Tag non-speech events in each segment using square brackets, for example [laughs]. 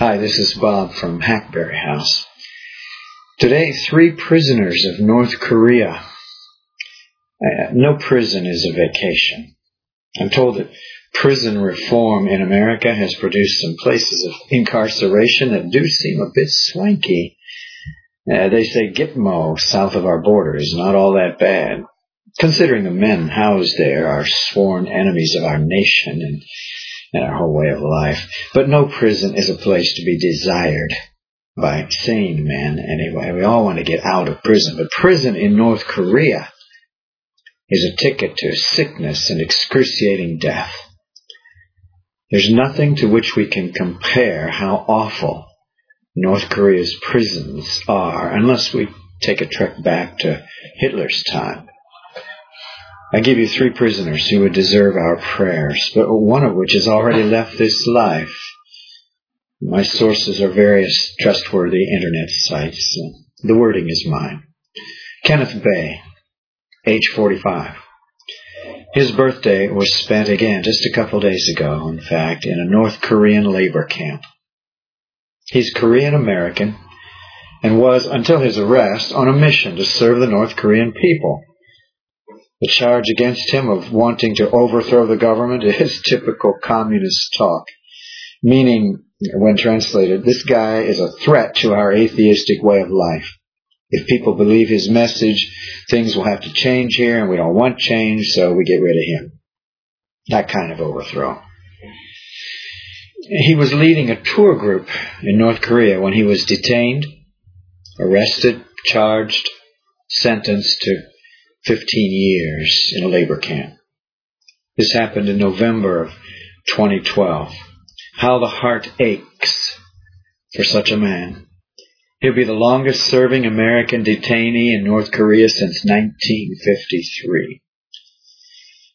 Hi, this is Bob from Hackberry House. Today, three prisoners of North Korea. Uh, no prison is a vacation. I'm told that prison reform in America has produced some places of incarceration that do seem a bit swanky. Uh, they say Gitmo, south of our border, is not all that bad, considering the men housed there are sworn enemies of our nation and and our whole way of life. But no prison is a place to be desired by sane men anyway. We all want to get out of prison. But prison in North Korea is a ticket to sickness and excruciating death. There's nothing to which we can compare how awful North Korea's prisons are unless we take a trek back to Hitler's time. I give you three prisoners who would deserve our prayers, but one of which has already left this life. My sources are various trustworthy internet sites. The wording is mine. Kenneth Bae, age 45. His birthday was spent again just a couple days ago, in fact, in a North Korean labor camp. He's Korean American and was, until his arrest, on a mission to serve the North Korean people. The charge against him of wanting to overthrow the government [laughs] is typical communist talk, meaning, when translated, this guy is a threat to our atheistic way of life. If people believe his message, things will have to change here, and we don't want change, so we get rid of him. That kind of overthrow. He was leading a tour group in North Korea when he was detained, arrested, charged, sentenced to 15 years in a labor camp. This happened in November of 2012. How the heart aches for such a man. He'll be the longest serving American detainee in North Korea since 1953.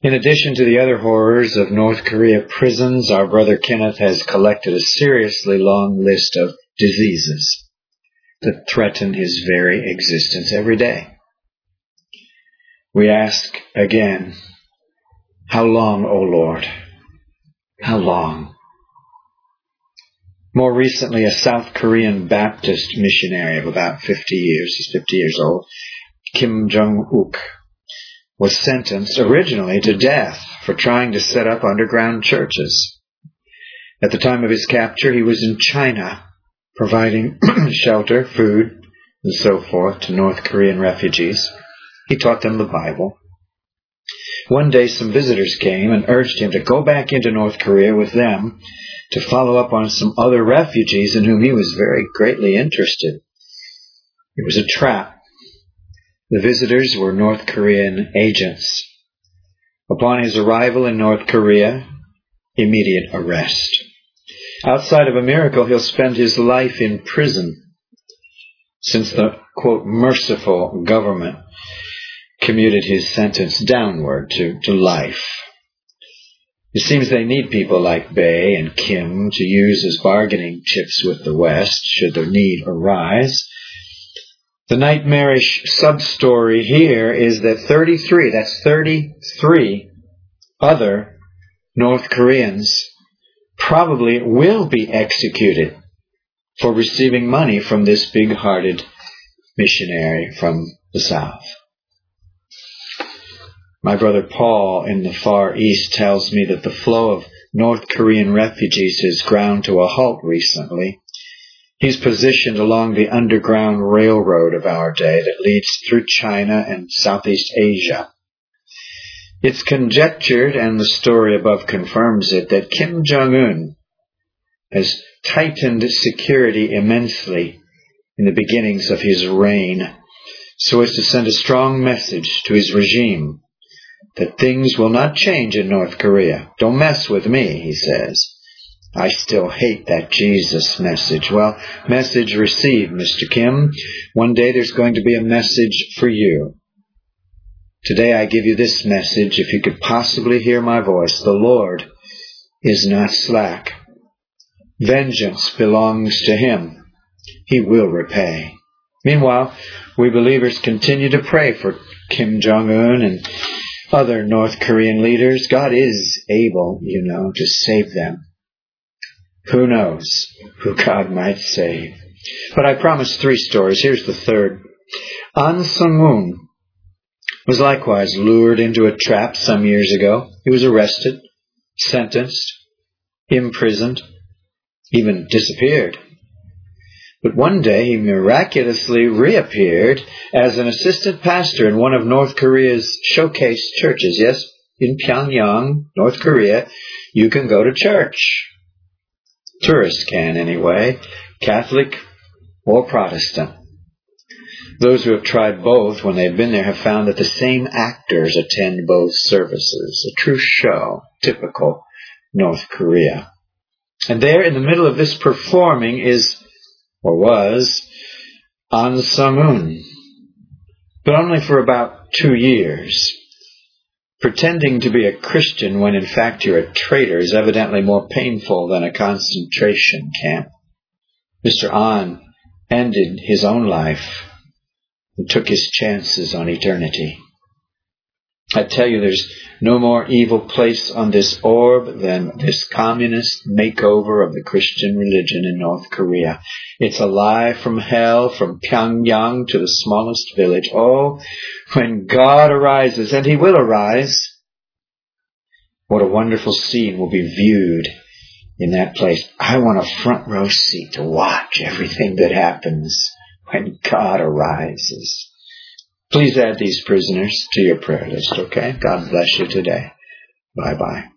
In addition to the other horrors of North Korea prisons, our brother Kenneth has collected a seriously long list of diseases that threaten his very existence every day. We ask again, How long, O Lord? How long? More recently, a South Korean Baptist missionary of about 50 years, he's 50 years old, Kim Jong-uk, was sentenced originally to death for trying to set up underground churches. At the time of his capture, he was in China, providing [clears throat] shelter, food, and so forth to North Korean refugees. He taught them the Bible. One day some visitors came and urged him to go back into North Korea with them to follow up on some other refugees in whom he was very greatly interested. It was a trap. The visitors were North Korean agents. Upon his arrival in North Korea, immediate arrest. Outside of a miracle, he'll spend his life in prison since the, quote, merciful government commuted his sentence downward to, to life. It seems they need people like Bae and Kim to use as bargaining chips with the West should the need arise. The nightmarish sub-story here is that 33, that's 33 other North Koreans probably will be executed for receiving money from this big-hearted missionary from the South. My brother Paul in the Far East tells me that the flow of North Korean refugees has ground to a halt recently. He's positioned along the underground railroad of our day that leads through China and Southeast Asia. It's conjectured, and the story above confirms it, that Kim Jong-un has tightened security immensely in the beginnings of his reign so as to send a strong message to his regime that things will not change in North Korea. Don't mess with me, he says. I still hate that Jesus message. Well, message received, Mr. Kim. One day there's going to be a message for you. Today I give you this message. If you could possibly hear my voice, the Lord is not slack. Vengeance belongs to Him. He will repay. Meanwhile, we believers continue to pray for Kim Jong-un and other North Korean leaders. God is able, you know, to save them. Who knows who God might save? But I promised three stories. Here's the third. An Sung-moon was likewise lured into a trap some years ago. He was arrested, sentenced, imprisoned, even disappeared. But one day he miraculously reappeared as an assistant pastor in one of North Korea's showcase churches. Yes, in Pyongyang, North Korea, you can go to church. Tourists can anyway, Catholic or Protestant. Those who have tried both when they've been there have found that the same actors attend both services. A true show, typical North Korea. And there in the middle of this performing is, or was, An Sung-un. But only for about two years. Pretending to be a Christian when in fact you're a traitor is evidently more painful than a concentration camp. Mr. An ended his own life and took his chances on eternity. I tell you, there's no more evil place on this orb than this communist makeover of the Christian religion in North Korea. It's a lie from hell, from Pyongyang to the smallest village. Oh, when God arises, and He will arise, what a wonderful scene will be viewed in that place. I want a front row seat to watch everything that happens when God arises. Please add these prisoners to your prayer list, okay? God bless you today. Bye bye.